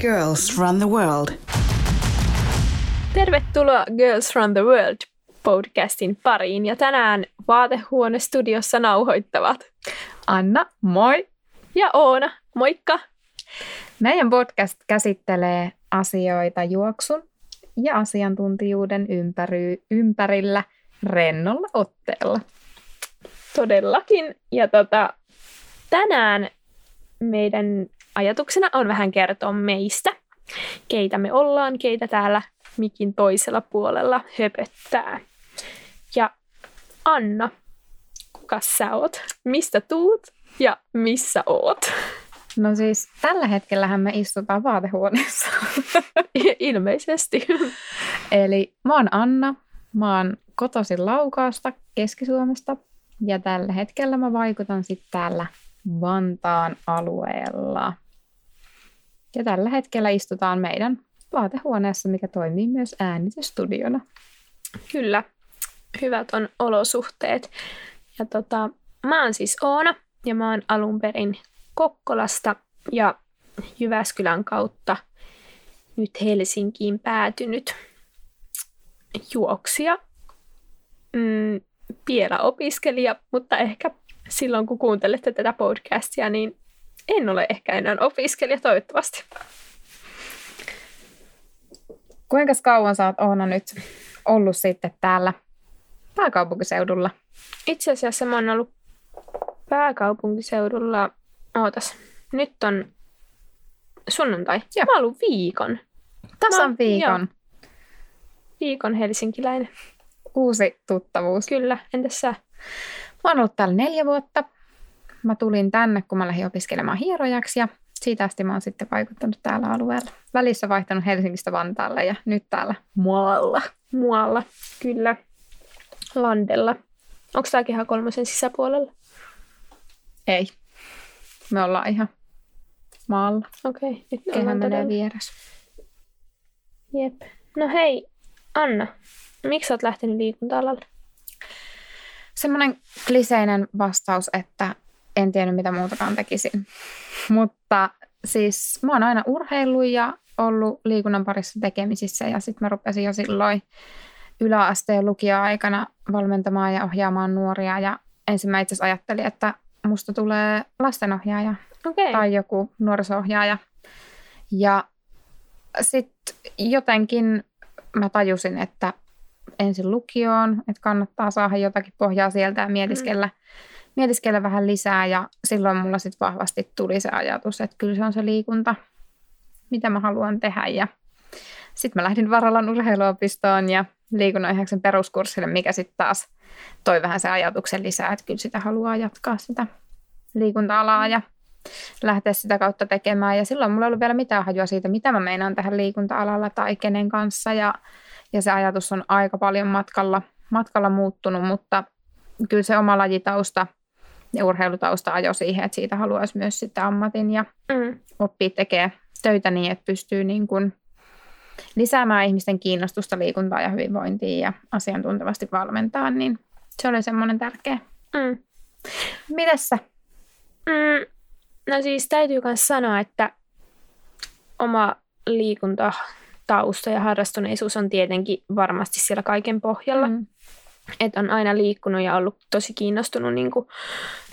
Girls Run the World. Tervetuloa Girls Run the World podcastin pariin ja tänään vaatehuonestudiossa nauhoittavat Anna, moi! Ja Oona, moikka! Meidän podcast käsittelee asioita juoksun ja asiantuntijuuden ympäry- ympärillä rennolla otteella. Todellakin. Ja tota, tänään meidän ajatuksena on vähän kertoa meistä, keitä me ollaan, keitä täällä mikin toisella puolella höpöttää. Ja Anna, kuka sä oot? Mistä tuut ja missä oot? No siis tällä hetkellähän me istutaan vaatehuoneessa. Ilmeisesti. Eli mä oon Anna, mä oon kotoisin Laukaasta, Keski-Suomesta. Ja tällä hetkellä mä vaikutan sitten täällä Vantaan alueella. Ja tällä hetkellä istutaan meidän vaatehuoneessa, mikä toimii myös äänitystudiona. Kyllä, hyvät on olosuhteet. Ja tota, mä oon siis Oona ja mä oon alun perin Kokkolasta ja Jyväskylän kautta nyt Helsinkiin päätynyt juoksija. Mm, vielä opiskelija, mutta ehkä silloin kun kuuntelette tätä podcastia, niin en ole ehkä enää opiskelija toivottavasti. Kuinka kauan sä oot Oona nyt ollut sitten täällä pääkaupunkiseudulla? Itse asiassa mä oon ollut pääkaupunkiseudulla, ootas, nyt on sunnuntai. Joo. Mä oon ollut viikon. Tasan no, viikon. Joo. Viikon helsinkiläinen. Uusi tuttavuus. Kyllä, entäs sä? Mä oon ollut täällä neljä vuotta. Mä tulin tänne, kun mä lähdin opiskelemaan hierojaksi ja siitä asti mä oon sitten vaikuttanut täällä alueella. Välissä vaihtanut Helsingistä Vantaalle ja nyt täällä muualla. Muualla, kyllä. Landella. Onko tämäkin ihan kolmosen sisäpuolella? Ei. Me ollaan ihan maalla. Okei. Okay, nyt Kehä menee todella. vieras. Jep. No hei, Anna. Miksi olet lähtenyt liikunta-alalle? Semmoinen kliseinen vastaus, että en tiedä mitä muutakaan tekisin. Mutta siis mä oon aina urheillut ja ollut liikunnan parissa tekemisissä ja sitten mä rupesin jo silloin yläasteen lukio-aikana valmentamaan ja ohjaamaan nuoria ja ensin mä itse asiassa ajattelin, että musta tulee lastenohjaaja okay. tai joku nuorisohjaaja. Ja sitten jotenkin mä tajusin, että ensin lukioon, että kannattaa saada jotakin pohjaa sieltä ja mietiskellä, mm. Mietiskellä vähän lisää. Ja silloin mulla sitten vahvasti tuli se ajatus, että kyllä se on se liikunta, mitä mä haluan tehdä. Ja sitten mä lähdin Varalan urheiluopistoon ja liikunnanohjauksen peruskurssille, mikä sitten taas toi vähän se ajatuksen lisää, että kyllä sitä haluaa jatkaa sitä liikunta-alaa ja lähteä sitä kautta tekemään. Ja silloin mulla ei ollut vielä mitään hajua siitä, mitä mä meinaan tehdä liikunta-alalla tai kenen kanssa. Ja, ja se ajatus on aika paljon matkalla, matkalla muuttunut, mutta kyllä se oma lajitausta ja urheilutausta ajo siihen, että siitä haluaisi myös sitten ammatin ja mm. oppia tekemään töitä niin, että pystyy niin kuin lisäämään ihmisten kiinnostusta liikuntaa ja hyvinvointiin ja asiantuntevasti valmentaa, niin se oli semmoinen tärkeä. Mm. Mites sä? Mm, no siis täytyy myös sanoa, että oma liikuntatausta ja harrastuneisuus on tietenkin varmasti siellä kaiken pohjalla. Mm. Että on aina liikkunut ja ollut tosi kiinnostunut niin kuin,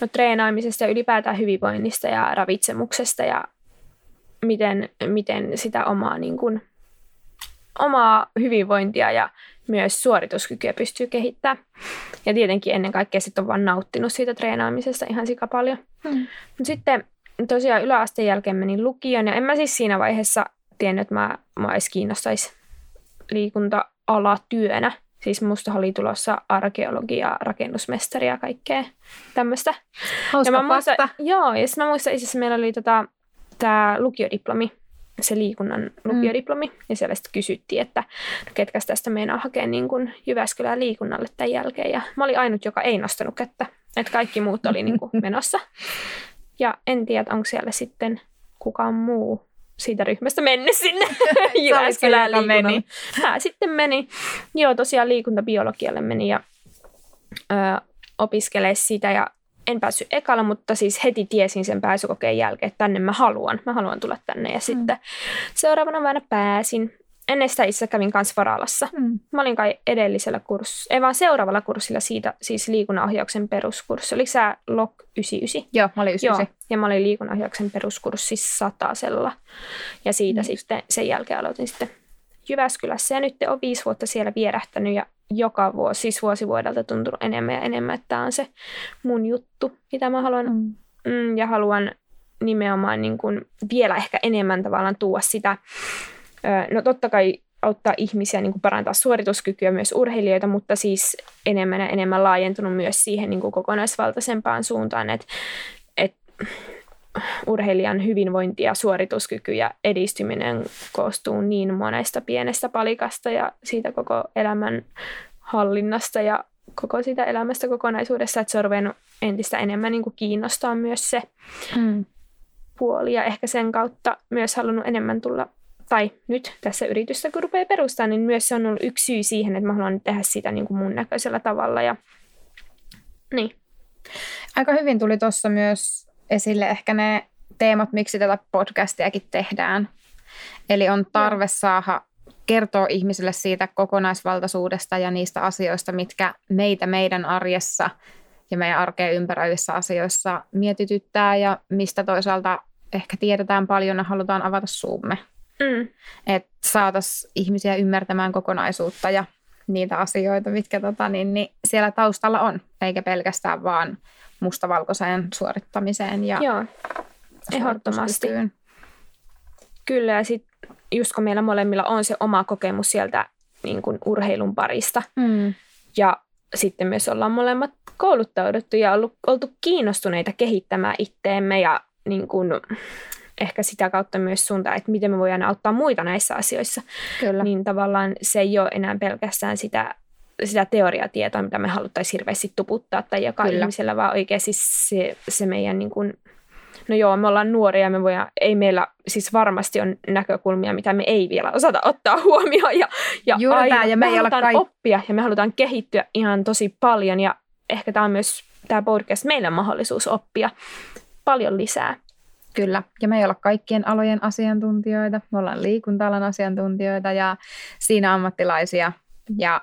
no, treenaamisesta ja ylipäätään hyvinvoinnista ja ravitsemuksesta ja miten, miten sitä omaa, niin kuin, omaa hyvinvointia ja myös suorituskykyä pystyy kehittämään. Ja tietenkin ennen kaikkea sitten on vaan nauttinut siitä treenaamisesta ihan sika paljon. Hmm. Mut sitten tosiaan yläasteen jälkeen menin lukioon ja en mä siis siinä vaiheessa tiennyt, että mä, mä edes kiinnostaisi liikunta-ala työnä. Siis musta oli tulossa arkeologia, rakennusmestari ja kaikkea tämmöistä. Hauska ja mä muistan, Joo, ja sitten mä muistan itse asiassa meillä oli tota, tämä lukiodiplomi, se liikunnan lukiodiplomi, mm. ja siellä sitten kysyttiin, että no, ketkä tästä meinaa hakea niin kuin Jyväskylään liikunnalle tämän jälkeen. Ja mä olin ainut, joka ei nostanut kättä, että kaikki muut oli niin kuin menossa. Ja en tiedä, onko siellä sitten kukaan muu siitä ryhmästä mennyt sinne Jyväskylään liikunnalle. Meni. Mä sitten meni, joo tosiaan liikuntabiologialle meni ja ö, opiskelee sitä ja en päässyt ekalla, mutta siis heti tiesin sen pääsykokeen jälkeen, että tänne mä haluan. Mä haluan tulla tänne. Ja mm. sitten seuraavana vuonna pääsin. Ennen sitä itse kävin kanssa Varalassa. Mm. Mä olin kai edellisellä kurssilla, ei vaan seuraavalla kurssilla siitä, siis liikunnanohjauksen peruskurssi. Oliko sä LOK 99? Joo, mä olin 99. Joo, ja mä olin liikunnanohjauksen peruskurssi satasella. Ja siitä mm. sitten sen jälkeen aloitin sitten Jyväskylässä. Ja nyt on viisi vuotta siellä vierähtänyt ja joka vuosi, siis vuosi vuodelta tuntunut enemmän ja enemmän, että tämä on se mun juttu, mitä mä haluan. Mm. Mm, ja haluan nimenomaan niin kuin vielä ehkä enemmän tavallaan tuoda sitä, no totta kai auttaa ihmisiä niin kuin parantaa suorituskykyä myös urheilijoita, mutta siis enemmän ja enemmän laajentunut myös siihen niin kuin kokonaisvaltaisempaan suuntaan, että, että urheilijan hyvinvointi ja suorituskyky ja edistyminen koostuu niin monesta pienestä palikasta ja siitä koko elämän hallinnasta ja koko sitä elämästä kokonaisuudessa, että se on ruvennut entistä enemmän niin kuin kiinnostaa myös se mm. puoli ja ehkä sen kautta myös halunnut enemmän tulla tai nyt tässä yritystä, kun rupeaa perustaa, niin myös se on ollut yksi syy siihen, että mä haluan tehdä sitä niin kuin mun näköisellä tavalla. Ja... Niin. Aika hyvin tuli tuossa myös esille ehkä ne teemat, miksi tätä podcastiakin tehdään. Eli on tarve saada kertoa ihmisille siitä kokonaisvaltaisuudesta ja niistä asioista, mitkä meitä meidän arjessa ja meidän arkeen ympäröivissä asioissa mietityttää ja mistä toisaalta ehkä tiedetään paljon ja halutaan avata suumme. Mm. Että saataisiin ihmisiä ymmärtämään kokonaisuutta ja niitä asioita, mitkä tota, niin, niin siellä taustalla on, eikä pelkästään vaan mustavalkoiseen suorittamiseen ja Joo, ehdottomasti. Kyllä, ja sitten just kun meillä molemmilla on se oma kokemus sieltä niin kuin urheilun parista, mm. ja sitten myös ollaan molemmat kouluttauduttu ja ollut, oltu kiinnostuneita kehittämään itteemme ja niin kuin, ehkä sitä kautta myös suuntaan, että miten me voidaan auttaa muita näissä asioissa. Kyllä. Niin tavallaan se ei ole enää pelkästään sitä sitä teoriatietoa, mitä me haluttaisiin hirveästi tuputtaa tai joka Kyllä. ihmisellä, vaan oikeasti se, se meidän niin kuin, no joo, me ollaan nuoria, me voidaan, ei meillä siis varmasti on näkökulmia, mitä me ei vielä osata ottaa huomioon ja, ja aina ja me, me halutaan kaik- oppia ja me halutaan kehittyä ihan tosi paljon ja ehkä tämä on myös tämä podcast meillä mahdollisuus oppia paljon lisää. Kyllä, ja me ei olla kaikkien alojen asiantuntijoita, me ollaan liikunta-alan asiantuntijoita ja siinä ammattilaisia ja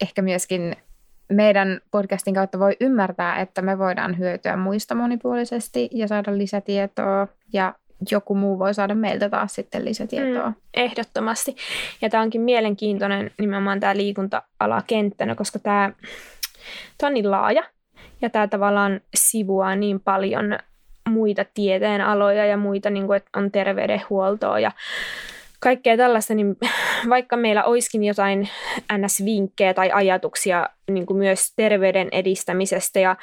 ehkä myöskin meidän podcastin kautta voi ymmärtää, että me voidaan hyötyä muista monipuolisesti ja saada lisätietoa ja joku muu voi saada meiltä taas sitten lisätietoa. Mm, ehdottomasti. Ja tämä onkin mielenkiintoinen nimenomaan tämä liikunta-ala kenttänä, koska tämä, tämä on niin laaja ja tämä tavallaan sivuaa niin paljon muita tieteenaloja ja muita, niin kuin, että on terveydenhuoltoa ja kaikkea tällaista, niin vaikka meillä olisikin jotain NS-vinkkejä tai ajatuksia niin kuin myös terveyden edistämisestä ja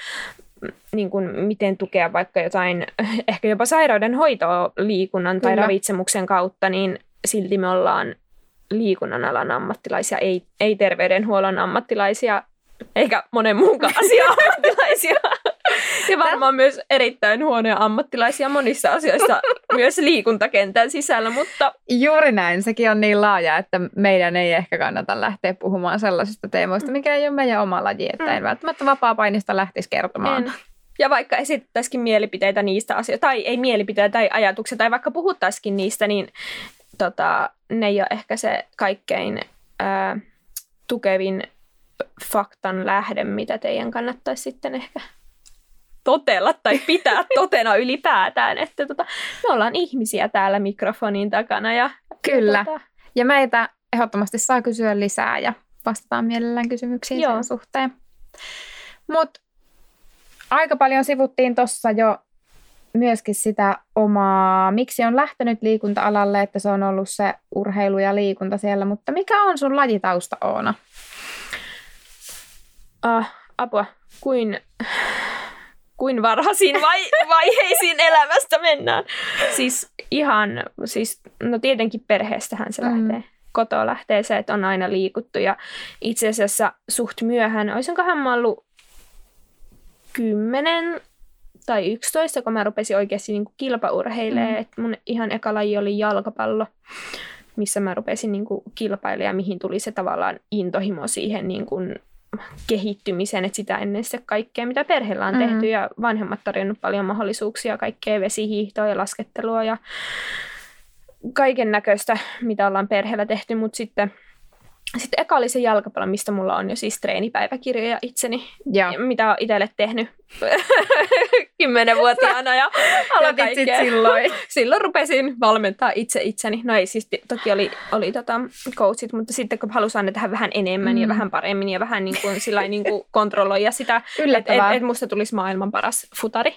niin kuin miten tukea vaikka jotain, ehkä jopa sairauden hoitoa liikunnan tai Kyllä. ravitsemuksen kautta, niin silti me ollaan liikunnan alan ammattilaisia, ei, ei terveydenhuollon ammattilaisia, eikä monen muunkaan asian ammattilaisia. Ja varmaan myös erittäin huonoja ammattilaisia monissa asioissa myös liikuntakentän sisällä, mutta... Juuri näin, sekin on niin laaja, että meidän ei ehkä kannata lähteä puhumaan sellaisista teemoista, mikä ei ole meidän oma laji, että mm. en välttämättä vapaa-painista lähtisi kertomaan. En. Ja vaikka esittäisikin mielipiteitä niistä asioista, tai ei mielipiteitä tai ajatuksia, tai vaikka puhuttaisikin niistä, niin tota, ne ei ole ehkä se kaikkein ää, tukevin faktan lähde, mitä teidän kannattaisi sitten ehkä totella tai pitää totena ylipäätään, että tota, me ollaan ihmisiä täällä mikrofonin takana. Ja, Kyllä. Ja, tota... ja meitä ehdottomasti saa kysyä lisää ja vastataan mielellään kysymyksiin Joo. sen suhteen. Mutta aika paljon sivuttiin tuossa jo myöskin sitä omaa, miksi on lähtenyt liikunta-alalle, että se on ollut se urheilu ja liikunta siellä, mutta mikä on sun lajitausta Oona? Uh, apua, kuin kuin varhaisiin vai, vaiheisiin elämästä mennään. Siis ihan, siis, no tietenkin perheestähän se mm. lähtee. Kotoa lähtee se, että on aina liikuttu ja itse asiassa suht myöhään, olisinkohan mä ollut kymmenen tai 11, kun mä rupesin oikeasti niin kilpaurheilemaan. Mm. että mun ihan eka laji oli jalkapallo, missä mä rupesin niin kilpailemaan ja mihin tuli se tavallaan intohimo siihen niin kuin kehittymisen, että sitä ennen se kaikkea, mitä perheellä on mm-hmm. tehty ja vanhemmat tarjonnut paljon mahdollisuuksia, kaikkea vesihiihtoa ja laskettelua ja kaiken näköistä, mitä ollaan perheellä tehty, mutta sitten sitten eka oli se jalkapallo, mistä mulla on jo siis treenipäiväkirjoja itseni, ja. mitä olen itselle tehnyt kymmenenvuotiaana ja ala kaikkea. silloin. silloin rupesin valmentaa itse itseni. No ei siis, toki oli, oli tota coachit, mutta sitten kun halusin aina tehdä vähän enemmän mm. ja vähän paremmin ja vähän niin kuin, sillä niin kuin kontrolloida sitä, että et, et musta tulisi maailman paras futari,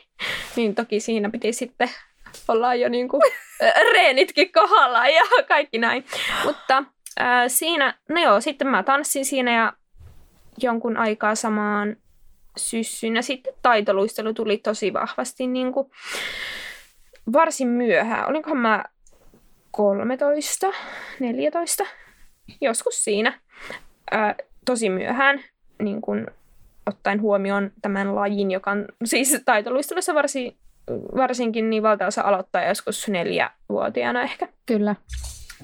niin toki siinä piti sitten olla jo niin kuin reenitkin kohdalla ja kaikki näin. Mutta ää, siinä, no joo, sitten mä tanssin siinä ja jonkun aikaa samaan syssyn. Ja sitten taitoluistelu tuli tosi vahvasti niin kuin varsin myöhään. Olinkohan mä 13, 14, joskus siinä. Ää, tosi myöhään, niin kuin ottaen huomioon tämän lajin, joka on siis taitoluistelussa varsin, varsinkin niin valtaosa aloittaa joskus neljävuotiaana ehkä. Kyllä.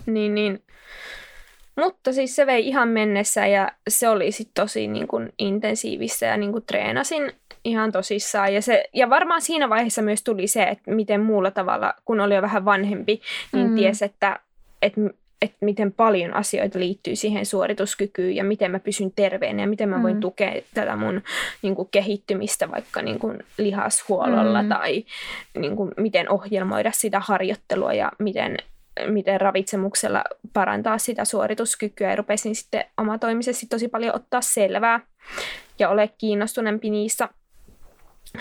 Niin, niin mutta siis se vei ihan mennessä ja se oli sitten tosi niin kuin intensiivistä ja niin kuin treenasin ihan tosissaan. Ja, se, ja varmaan siinä vaiheessa myös tuli se, että miten muulla tavalla, kun oli jo vähän vanhempi, niin mm. ties, että, että että miten paljon asioita liittyy siihen suorituskykyyn ja miten mä pysyn terveenä ja miten mä voin mm. tukea tätä mun niin kuin, kehittymistä vaikka niin kuin, lihashuollolla mm. tai niin kuin, miten ohjelmoida sitä harjoittelua ja miten miten ravitsemuksella parantaa sitä suorituskykyä ja rupesin sitten omatoimisesti tosi paljon ottaa selvää ja ole kiinnostuneempi niistä.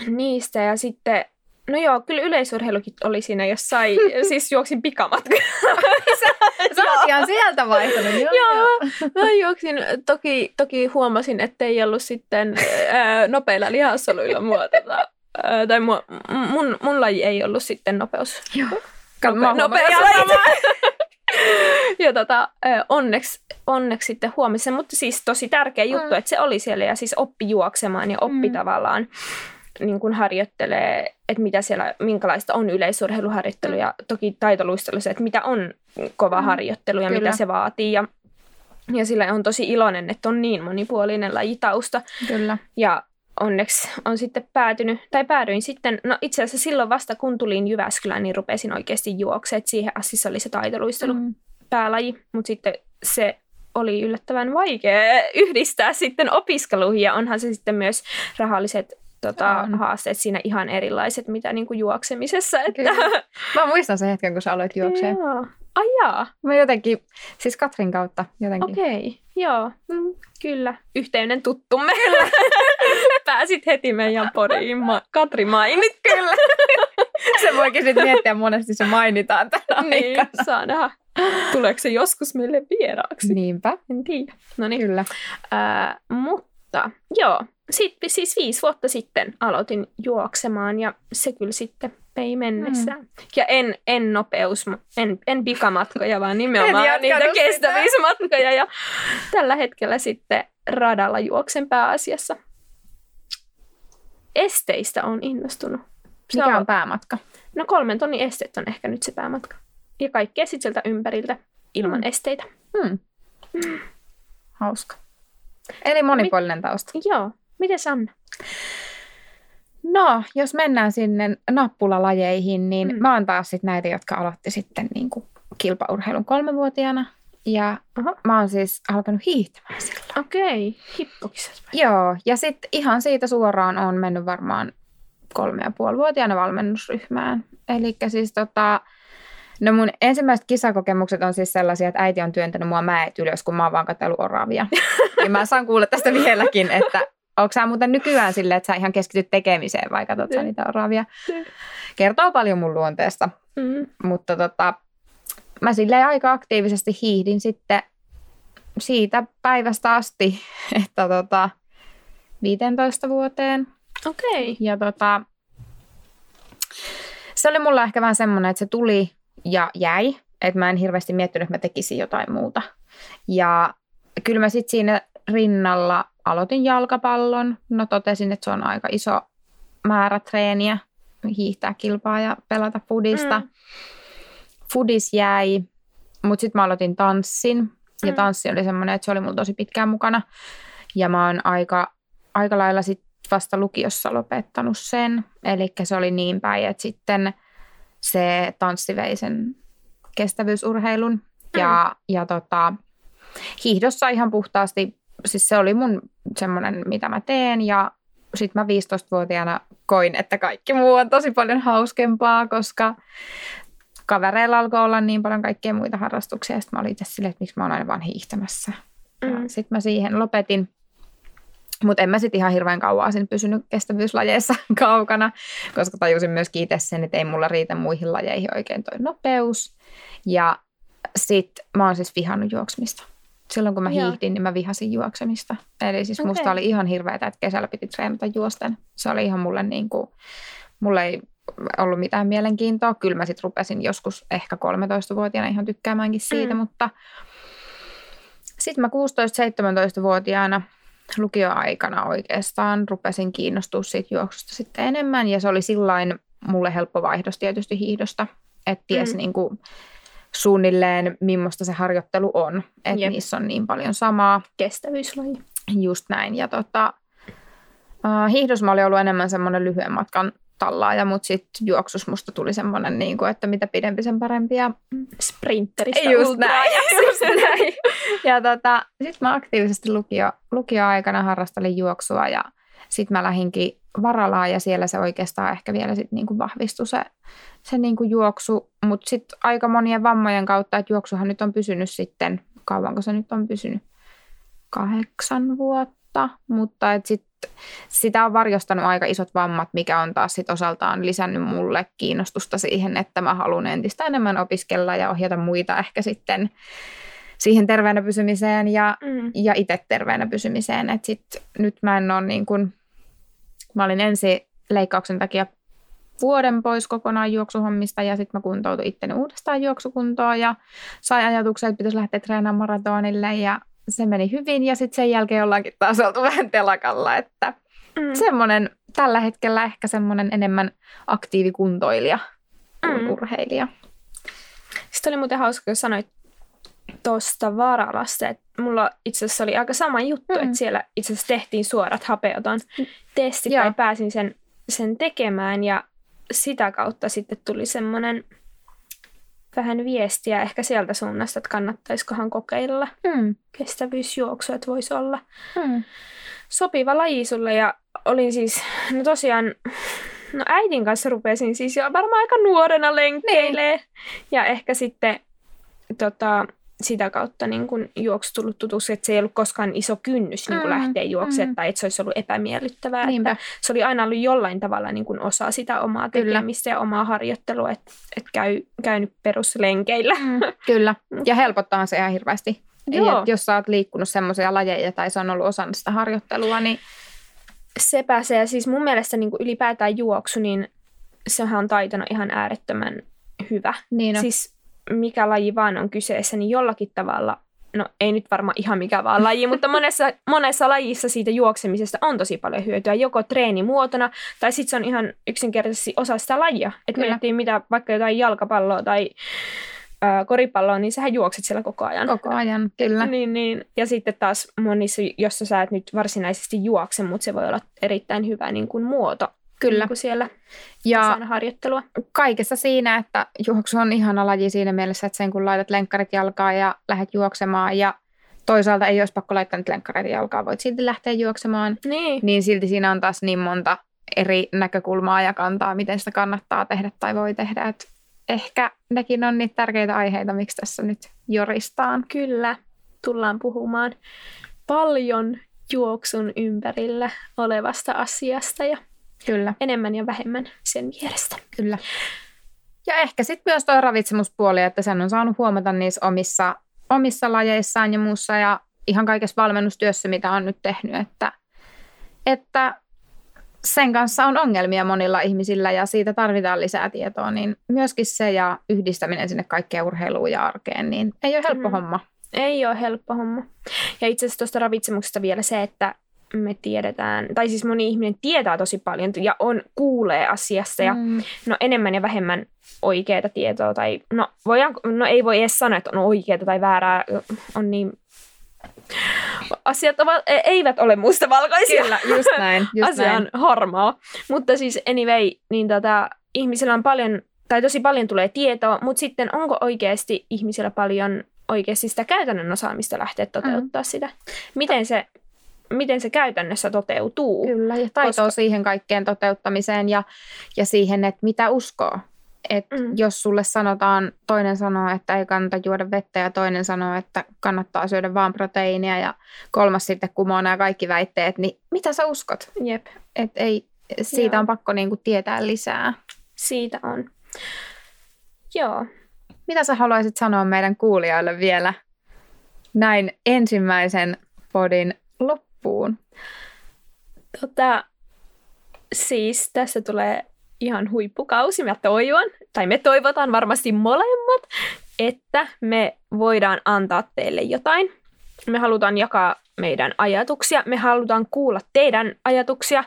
niistä. Ja sitten No joo, kyllä yleisurheilukin oli siinä jossain, siis juoksin pikamatka. Sä oot ihan sieltä vaihtanut. Joo, joo. mä juoksin, toki, toki huomasin, että ei ollut sitten ää, nopeilla lihassoluilla ää, tai mua, mun, mun laji ei ollut sitten nopeus. Joo. Nope, nopeus ja tota, onneksi, onneksi sitten huomisen, mutta siis tosi tärkeä juttu, mm. että se oli siellä ja siis oppi juoksemaan ja oppi mm. tavallaan niin kuin harjoittelee, että mitä siellä, minkälaista on yleisurheiluharjoittelu ja toki taitoluistelu se, että mitä on kova mm. harjoittelu ja Kyllä. mitä se vaatii ja ja sillä on tosi iloinen, että on niin monipuolinen lajitausta. Kyllä. Ja onneksi on sitten päätynyt, tai päädyin sitten, no itse asiassa silloin vasta kun tulin Jyväskylään, niin rupesin oikeasti juoksemaan. Siihen asti oli se taitoluistelu mm. päälaji, mutta sitten se oli yllättävän vaikea yhdistää sitten opiskeluihin ja onhan se sitten myös rahalliset tota, haasteet siinä ihan erilaiset, mitä niin kuin juoksemisessa. Että... Mä muistan sen hetken, kun sä aloit juokseen. Joo. Ai jaa. Mä jotenkin, siis Katrin kautta jotenkin. Okei, okay. Joo, mm, kyllä. Yhteinen tuttumme. Pääsit heti meidän poriin. Ma- Katri mainit kyllä. se voikin sitten miettiä, monesti se mainitaan tänä Niin, saa nähdä. Tuleeko se joskus meille vieraaksi? Niinpä. En tiedä. No niin. Kyllä. Äh, mutta joo, sitten siis viisi vuotta sitten aloitin juoksemaan ja se kyllä sitten vei mennessä. Mm. Ja en, en nopeus, en, en pikamatkoja, vaan nimenomaan niitä kestävyysmatkoja. Ja tällä hetkellä sitten radalla juoksen pääasiassa. Esteistä on innostunut. Se Mikä on, on päämatka? No kolmen tonnin esteet on ehkä nyt se päämatka. Ja kaikkea sitten sieltä ympäriltä ilman mm. esteitä. Mm. Mm. Hauska. Eli monipuolinen tausta. Joo. Miten Sanna? No, jos mennään sinne nappulalajeihin, niin mm. mä oon taas sit näitä, jotka aloitti sitten niin kuin kilpaurheilun kolmevuotiaana. Ja Aha. mä oon siis alkanut hiihtämään silloin. Okei, okay. hippokisat. Joo, ja sitten ihan siitä suoraan on mennyt varmaan kolme ja puoli vuotiaana valmennusryhmään. Eli siis tota, no mun ensimmäiset kisakokemukset on siis sellaisia, että äiti on työntänyt mua mäet ylös, kun mä oon vaan katsellut oravia. ja mä saan kuulla tästä vieläkin, että Onko sä muuten nykyään silleen, että sä ihan keskityt tekemiseen vai katsot sä niitä oravia? Kertoo paljon mun luonteesta. Mm. Mutta tota, mä silleen aika aktiivisesti hiihdin sitten siitä päivästä asti, että tota, 15 vuoteen. Okei. Okay. Ja tota, se oli mulla ehkä vähän semmoinen, että se tuli ja jäi. Että mä en hirveästi miettinyt, että mä tekisin jotain muuta. Ja kyllä mä sitten siinä rinnalla aloitin jalkapallon. No totesin, että se on aika iso määrä treeniä, hiihtää kilpaa ja pelata fudista. Mm. Fudis jäi, mutta sitten mä aloitin tanssin. Ja mm. tanssi oli semmoinen, että se oli mulla tosi pitkään mukana. Ja mä oon aika, aika lailla sit vasta lukiossa lopettanut sen. Eli se oli niin päin, että sitten se tanssi vei sen kestävyysurheilun. Ja, mm. ja tota, hiihdossa ihan puhtaasti, siis se oli mun semmoinen, mitä mä teen. Ja sitten mä 15-vuotiaana koin, että kaikki muu on tosi paljon hauskempaa, koska kavereilla alkoi olla niin paljon kaikkea muita harrastuksia. Sitten mä olin itse silleen, että miksi mä oon aina vaan hiihtämässä. Mm. Sitten mä siihen lopetin. Mutta en mä sitten ihan hirveän kauan siinä pysynyt kestävyyslajeissa kaukana, koska tajusin myös itse sen, että ei mulla riitä muihin lajeihin oikein toi nopeus. Ja sitten mä oon siis vihannut juoksmista. Silloin kun mä Joo. hiihdin, niin mä vihasin juoksemista. Eli siis okay. musta oli ihan hirveätä, että kesällä piti treenata juosten. Se oli ihan mulle niin kuin, mulle ei ollut mitään mielenkiintoa. Kyllä mä sitten rupesin joskus ehkä 13-vuotiaana ihan tykkäämäänkin siitä, mm. mutta sitten mä 16-17-vuotiaana lukioaikana oikeastaan rupesin kiinnostua siitä juoksusta sitten enemmän ja se oli sillain mulle helppo vaihdos tietysti hiihdosta, että ties mm. niin kuin suunnilleen millaista se harjoittelu on, että niissä on niin paljon samaa. Kestävyyslaji. Just näin ja tota, uh, hiihdos mä olin ollut enemmän semmoinen lyhyen matkan tallaaja, mutta sitten juoksus musta tuli semmoinen, niin kuin, että mitä pidempi sen parempi. Ja Sprinteristä just näin, just näin. ja tota, sitten mä aktiivisesti lukio, lukioaikana harrastelin juoksua ja sitten mä lähinkin Varalaa ja siellä se oikeastaan ehkä vielä sit niinku vahvistui se, se niinku juoksu. Mutta sitten aika monien vammojen kautta, että juoksuhan nyt on pysynyt sitten, kauanko se nyt on pysynyt? Kahdeksan vuotta, mutta et sit sitä on varjostanut aika isot vammat, mikä on taas sit osaltaan lisännyt mulle kiinnostusta siihen, että mä haluan entistä enemmän opiskella ja ohjata muita ehkä sitten siihen terveenä pysymiseen ja, mm. ja itse terveenä pysymiseen. Et sit nyt mä en ole niin kun, mä olin ensi leikkauksen takia vuoden pois kokonaan juoksuhommista ja sitten mä kuntoutuin itteni uudestaan juoksukuntoon ja sai ajatuksen, että pitäisi lähteä treenaamaan maratonille ja se meni hyvin ja sitten sen jälkeen ollaankin taas oltu vähän telakalla, että mm. semmoinen tällä hetkellä ehkä semmoinen enemmän aktiivikuntoilija kuin mm. urheilija. Sitten oli muuten hauska, kun sanoit tuosta Varalasta, että mulla itse asiassa oli aika sama juttu, mm. että siellä itse asiassa tehtiin suorat hapeoton testit tai pääsin sen, sen tekemään ja sitä kautta sitten tuli semmoinen vähän viestiä ehkä sieltä suunnasta, että kannattaisikohan kokeilla mm. kestävyysjuoksua, että voisi olla mm. sopiva laji sulle. Ja olin siis, no tosiaan, no äidin kanssa rupesin siis jo varmaan aika nuorena lenkkeilee. Niin. Ja ehkä sitten tota, sitä kautta niin kun juoksu tullut tutuksi, että se ei ollut koskaan iso kynnys niin kun mm, lähteä juoksemaan mm. tai että se olisi ollut epämiellyttävää. Että se oli aina ollut jollain tavalla niin kun osa sitä omaa tekemistä Kyllä. ja omaa harjoittelua, että, että käy, käynyt peruslenkeillä. Mm, kyllä, ja helpottaa se ihan hirveästi. Joo. Eli, jos sä oot liikkunut semmoisia lajeja tai se on ollut osa sitä harjoittelua, niin... Se pääsee, siis mun mielestä niin kuin ylipäätään juoksu, niin sehän on taitona ihan äärettömän hyvä. Niin on. Siis mikä laji vaan on kyseessä, niin jollakin tavalla, no ei nyt varmaan ihan mikä vaan laji, mutta monessa, monessa lajissa siitä juoksemisesta on tosi paljon hyötyä, joko treenimuotona tai sitten se on ihan yksinkertaisesti osa sitä lajia. Että miettii mitä vaikka jotain jalkapalloa tai koripalloa, niin sähän juokset siellä koko ajan. Koko ajan, kyllä. Niin, niin. Ja sitten taas monissa, jossa sä et nyt varsinaisesti juokse, mutta se voi olla erittäin hyvä niin kuin muoto Kyllä. Niin siellä ja harjoittelua. Kaikessa siinä, että juoksu on ihana laji siinä mielessä, että sen kun laitat lenkkarit jalkaan ja lähdet juoksemaan ja toisaalta ei olisi pakko laittaa nyt lenkkareita jalkaan, voit silti lähteä juoksemaan. Niin. niin silti siinä on taas niin monta eri näkökulmaa ja kantaa, miten sitä kannattaa tehdä tai voi tehdä. Et ehkä nekin on niitä tärkeitä aiheita, miksi tässä nyt joristaan. Kyllä, tullaan puhumaan paljon juoksun ympärillä olevasta asiasta ja Kyllä. enemmän ja vähemmän sen vierestä. Kyllä. Ja ehkä sitten myös tuo ravitsemuspuoli, että sen on saanut huomata niissä omissa, omissa lajeissaan ja muussa ja ihan kaikessa valmennustyössä, mitä on nyt tehnyt, että, että sen kanssa on ongelmia monilla ihmisillä ja siitä tarvitaan lisää tietoa, niin myöskin se ja yhdistäminen sinne kaikkeen urheiluun ja arkeen, niin ei ole helppo mm. homma. Ei ole helppo homma. Ja itse asiassa tuosta ravitsemuksesta vielä se, että me tiedetään, tai siis moni ihminen tietää tosi paljon ja on, kuulee asiasta ja mm. no enemmän ja vähemmän oikeaa tietoa tai no, voidaan, no ei voi edes sanoa, että on oikeaa tai väärää, on niin asiat ovat, e- eivät ole mustavalkoisia. Kyllä, just näin. Just Asia näin. on harmaa. Mutta siis anyway, niin tota, ihmisillä on paljon, tai tosi paljon tulee tietoa, mutta sitten onko oikeasti ihmisillä paljon oikeasti sitä käytännön osaamista lähteä toteuttaa mm. sitä? Miten se, miten se käytännössä toteutuu? Kyllä, ja taitoa Koska- siihen kaikkeen toteuttamiseen ja, ja siihen, että mitä uskoo. Et Mm. Jos sulle sanotaan, toinen sanoo, että ei kannata juoda vettä ja toinen sanoo, että kannattaa syödä vaan proteiinia ja kolmas sitten kumoo nämä kaikki väitteet, niin mitä sä uskot? Jep, Et ei, siitä Joo. on pakko niinku tietää lisää. siitä on. Joo. Mitä sä haluaisit sanoa meidän kuulijoille vielä näin ensimmäisen podin loppuun? Tota, siis tässä tulee ihan huippukausi. Mä toivon, tai me toivotaan varmasti molemmat, että me voidaan antaa teille jotain. Me halutaan jakaa meidän ajatuksia. Me halutaan kuulla teidän ajatuksia.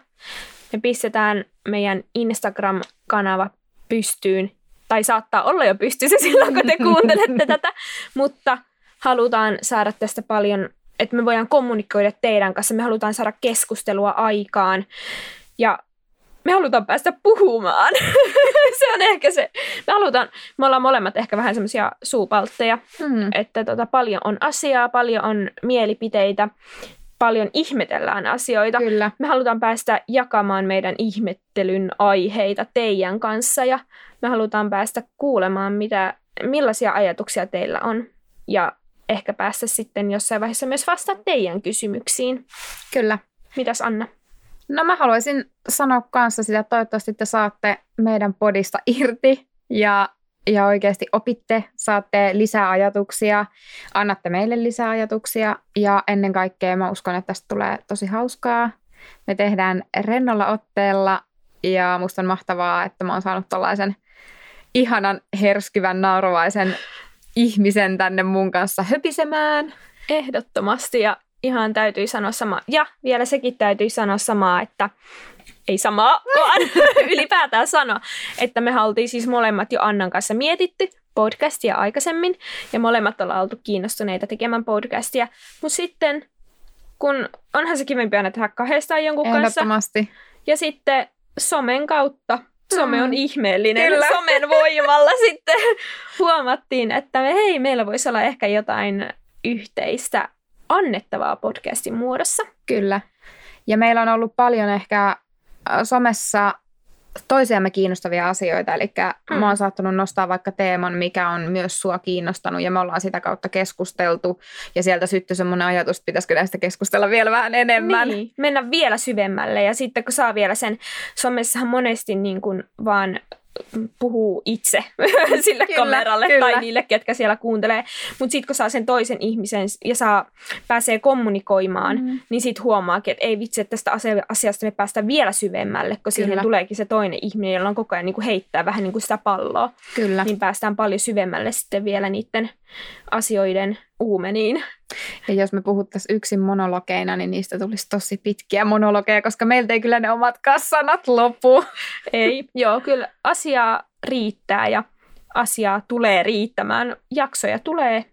Me pistetään meidän Instagram-kanava pystyyn. Tai saattaa olla jo pystyssä silloin, kun te kuuntelette tätä. Mutta halutaan saada tästä paljon, että me voidaan kommunikoida teidän kanssa. Me halutaan saada keskustelua aikaan. Ja me halutaan päästä puhumaan. se on ehkä se. Me halutaan, me ollaan molemmat ehkä vähän semmoisia suupaltteja, Hmm. että tota, paljon on asiaa, paljon on mielipiteitä, paljon ihmetellään asioita. Kyllä. Me halutaan päästä jakamaan meidän ihmettelyn aiheita teidän kanssa ja me halutaan päästä kuulemaan, mitä, millaisia ajatuksia teillä on ja ehkä päästä sitten jossain vaiheessa myös vastaamaan teidän kysymyksiin. Kyllä. Mitäs Anna? No mä haluaisin sanoa kanssa sitä, että toivottavasti te saatte meidän podista irti ja, ja oikeasti opitte, saatte lisää ajatuksia, annatte meille lisää ajatuksia ja ennen kaikkea mä uskon, että tästä tulee tosi hauskaa. Me tehdään rennolla otteella ja musta on mahtavaa, että mä oon saanut tollaisen ihanan herskyvän naurovaisen ihmisen tänne mun kanssa höpisemään. Ehdottomasti ja ihan täytyy sanoa sama. Ja vielä sekin täytyy sanoa samaa, että ei samaa, vaan ylipäätään sanoa, että me oltiin siis molemmat jo Annan kanssa mietitty podcastia aikaisemmin ja molemmat ollaan oltu kiinnostuneita tekemään podcastia. Mutta sitten, kun onhan se kivempi aina tehdä kahdestaan jonkun kanssa ja sitten somen kautta, some on Mm. ihmeellinen, Kyllä. somen voimalla sitten huomattiin, että me, hei, meillä voisi olla ehkä jotain yhteistä annettavaa podcastin muodossa. Kyllä. Ja meillä on ollut paljon ehkä somessa toisiamme kiinnostavia asioita, eli Mm. mm. mä oon saattanut nostaa vaikka teeman, mikä on myös sua kiinnostanut, ja me ollaan sitä kautta keskusteltu, ja sieltä syttyi semmoinen ajatus, että pitäisikö näistä keskustella vielä vähän enemmän. Niin, mennä vielä syvemmälle ja sitten kun saa vielä sen, somessahan monesti niin kuin vaan puhuu itse sille Kyllä, kameralle kyllä. tai niille, ketkä siellä kuuntelee. Mutta sitten kun saa sen toisen ihmisen ja saa, pääsee kommunikoimaan, Mm. niin sitten huomaakin, että ei vitsi, että tästä asia- asiasta me päästään vielä syvemmälle, kun siihen Kyllä. tuleekin se toinen ihminen, jolla on koko ajan niin kuin heittää vähän niin kuin sitä palloa. Kyllä. Niin päästään paljon syvemmälle sitten vielä niiden asioiden uumeniin. Ja jos me puhuttaisiin yksin monologeina, niin niistä tulisi tosi pitkiä monologeja, koska meiltä ei kyllä ne omat sanat lopu. Ei, joo, kyllä asiaa riittää ja asiaa tulee riittämään. Jaksoja tulee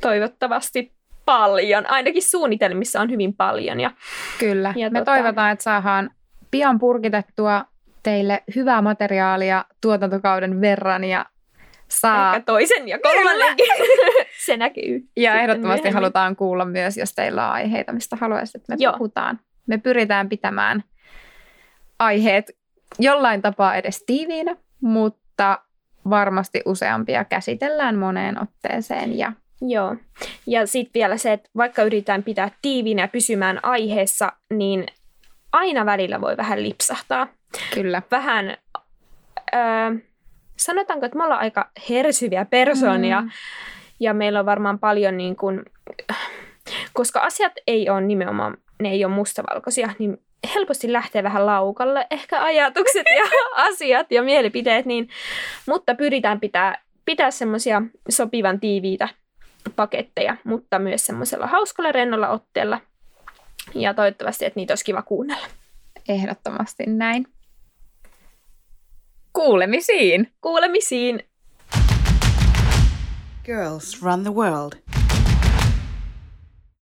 toivottavasti paljon. Ainakin suunnitelmissa on hyvin paljon. Ja Kyllä. Ja me tota- toivotaan, että saadaan pian purkitettua teille hyvää materiaalia tuotantokauden verran ja saa... ehkä toisen ja kolmannenkin. Se näkyy. Ja ehdottomasti myöhemmin. halutaan kuulla myös, jos teillä on aiheita, mistä haluaisit, että me Joo. puhutaan. Me pyritään pitämään aiheet jollain tapaa edes tiiviinä, mutta varmasti useampia käsitellään moneen otteeseen. Ja Joo. Ja sitten vielä se, että vaikka yritetään pitää tiiviinä ja pysymään aiheessa, niin aina välillä voi vähän lipsahtaa. kyllä, Vähän, öö, sanotaanko, että me ollaan aika hersyviä persoonia, Mm. ja meillä on varmaan paljon niin kuin, koska asiat ei ole nimenomaan, ne ei ole mustavalkoisia, niin helposti lähtee vähän laukalle ehkä ajatukset ja asiat ja mielipiteet, niin, mutta pyritään pitää, pitää semmoisia sopivan tiiviitä paketteja, mutta myös semmoisella hauskalla rennolla otteella. Ja toivottavasti, että niitä olisi kiva kuunnella. ehdottomasti näin. Kuulemisiin! Kuulemisiin! Girls run the world.